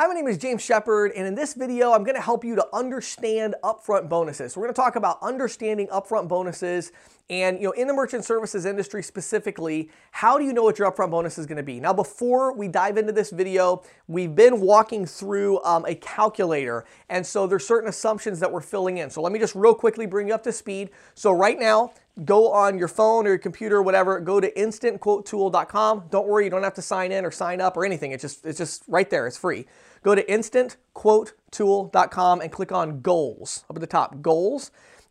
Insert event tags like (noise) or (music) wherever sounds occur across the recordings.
Hi, my name is James Shepard, and in this video, I'm gonna help you to understand upfront bonuses. So we're gonna talk about understanding upfront bonuses and you know, in the merchant services industry specifically, how do you know what your upfront bonus is gonna be? Now, before we dive into this video, we've been walking through um, a calculator, and so there's certain assumptions that we're filling in. So let me just real quickly bring you up to speed. So right now, go on your phone or your computer or whatever, go to instantquotetool.com. Don't worry, you don't have to sign in or sign up or anything. It's just, it's just right there, it's free. Go to instantquotetool.com and click on goals up at the top, goals.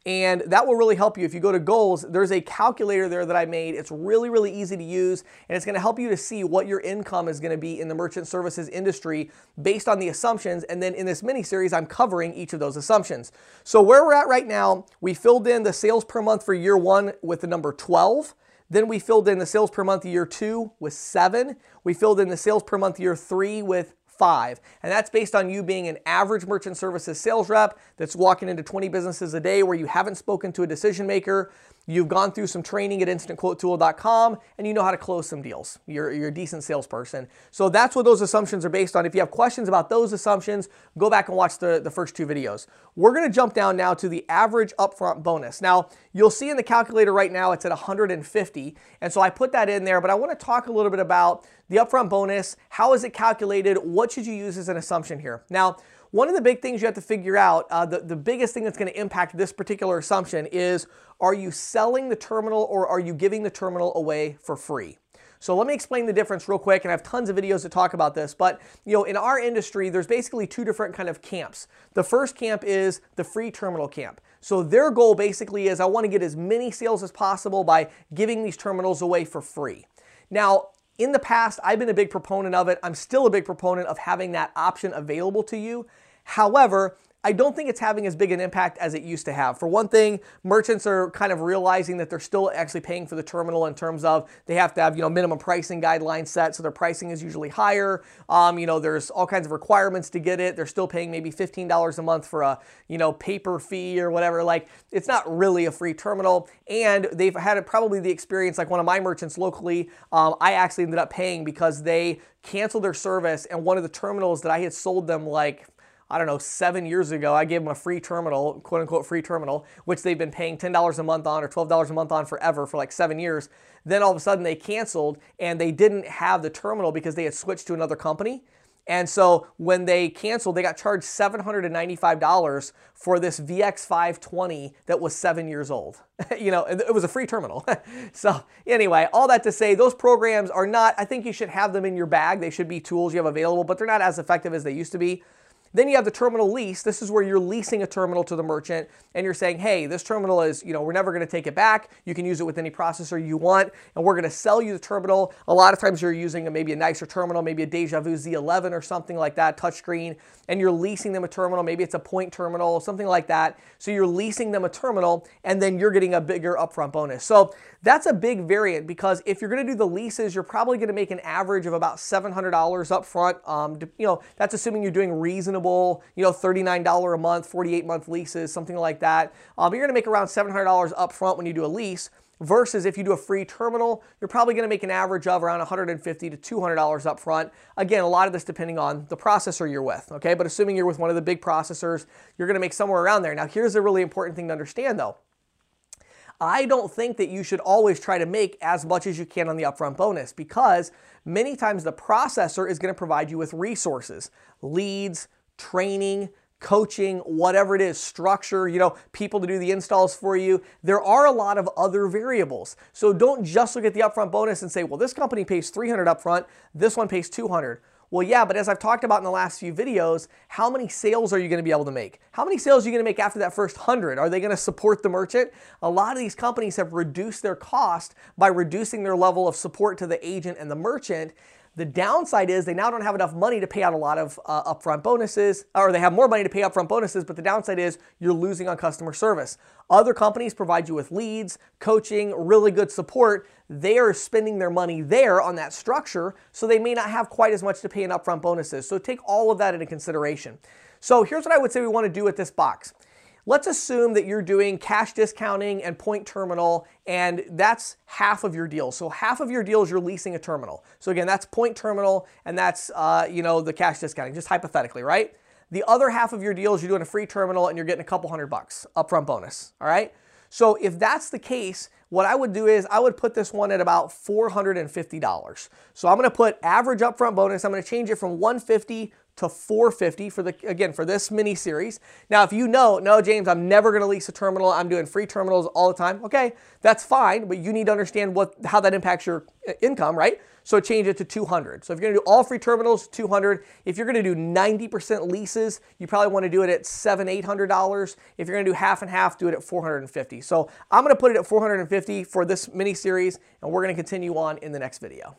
And that will really help you. If you go to goals, there's a calculator there that I made. It's really, really easy to use, and it's gonna help you to see what your income is gonna be in the merchant services industry based on the assumptions. And then in this mini series, I'm covering each of those assumptions. So where we're at right now, we filled in the sales per month for year one with the number 12. Then we filled in the sales per month year two with seven. We filled in the sales per month year three with five. And that's based on you being an average merchant services sales rep that's walking into 20 businesses a day where you haven't spoken to a decision maker. You've gone through some training at instantquotetool.com and you know how to close some deals. You're, you're a decent salesperson. So that's what those assumptions are based on. If you have questions about those assumptions, go back and watch the, the first two videos. We're gonna jump down now to the average upfront bonus. Now, you'll see in the calculator right now it's at 150. And so I put that in there, but I wanna talk a little bit about the upfront bonus, how is it calculated, what should you use as an assumption here. Now, one of the big things you have to figure out, uh, the, the biggest thing that's going to impact this particular assumption is are you selling the terminal or are you giving the terminal away for free? So let me explain the difference real quick, and I have tons of videos to talk about this. But you know, in our industry, there's basically two different kind of camps. The first camp is the free terminal camp. So their goal basically is I want to get as many sales as possible by giving these terminals away for free. Now, in the past, I've been a big proponent of it. I'm still a big proponent of having that option available to you. However, I don't think it's having as big an impact as it used to have. For one thing, merchants are kind of realizing that they're still actually paying for the terminal in terms of they have to have you know minimum pricing guidelines set, so their pricing is usually higher. Um, you know, there's all kinds of requirements to get it. They're still paying maybe $15 a month for a you know paper fee or whatever. Like it's not really a free terminal, and they've had probably the experience like one of my merchants locally. Um, I actually ended up paying because they canceled their service, and one of the terminals that I had sold them like I don't know, seven years ago, I gave them a free terminal, quote unquote free terminal, which they've been paying $10 a month on or $12 a month on forever for like seven years. Then all of a sudden they canceled and they didn't have the terminal because they had switched to another company. And so when they canceled, they got charged $795 for this VX520 that was seven years old. (laughs) you know, it was a free terminal. (laughs) so anyway, all that to say, those programs are not, I think you should have them in your bag. They should be tools you have available, but they're not as effective as they used to be. Then you have the terminal lease. This is where you're leasing a terminal to the merchant and you're saying, hey, this terminal is, you know, we're never going to take it back. You can use it with any processor you want and we're going to sell you the terminal. A lot of times you're using a, maybe a nicer terminal, maybe a Dejavoo Z11 or something like that, touchscreen, and you're leasing them a terminal. Maybe it's a Poynt terminal, something like that. So you're leasing them a terminal and then you're getting a bigger upfront bonus. So that's a big variant because if you're going to do the leases, you're probably going to make an average of about $700 upfront. Um, you know, that's assuming you're doing reasonable, you know, $39 a month, 48 month leases, something like that. Um, you're to make around $700 upfront when you do a lease versus if you do a free terminal, you're probably to make an average of around 150 to $200 upfront. Again, a lot of this depending on the processor you're with, okay? But assuming you're with one of the big processors, you're to make somewhere around there. Now, here's a really important thing to understand though. I don't think that you should always try to make as much as you can on the upfront bonus because many times the processor is going to provide you with resources, leads, training, coaching, whatever it is, structure, you know, people to do the installs for you. There are a lot of other variables. So don't just look at the upfront bonus and say, well, this company pays 300 upfront, this one pays 200. Well, yeah, but as I've talked about in the last few videos, how many sales are you to be able to make? How many sales are you to make after that first 100? Are they to support the merchant? A lot of these companies have reduced their cost by reducing their level of support to the agent and the merchant. The downside is they now don't have enough money to pay out a lot of uh, upfront bonuses, or they have more money to pay upfront bonuses, but the downside is you're losing on customer service. Other companies provide you with leads, coaching, really good support. They are spending their money there on that structure, so they may not have quite as much to pay in upfront bonuses. So take all of that into consideration. So here's what I would say we want to do with this box. Let's assume that you're doing cash discounting and Poynt terminal, and that's half of your deal. So half of your deal is you're leasing a terminal. So again, that's Poynt terminal, and that's uh, you know the cash discounting, just hypothetically, right? The other half of your deal is you're doing a free terminal and you're getting a couple hundred bucks upfront bonus. All right. So if that's the case, what I would do is I would put this one at about $450. So I'm to put average upfront bonus. I'm to change it from 150 to 450 for the again for this mini series. Now, if you know, no, James, I'm never going to lease a terminal. I'm doing free terminals all the time. Okay, that's fine, but you need to understand what how that impacts your uh, income, right? So change it to 200. So if you're going to do all free terminals, 200. If you're going to do 90% leases, you probably want to do it at seven, eight hundred dollars. If you're going to do half and half, do it at 450. So I'm going to put it at 450 for this mini series, and we're going to continue on in the next video.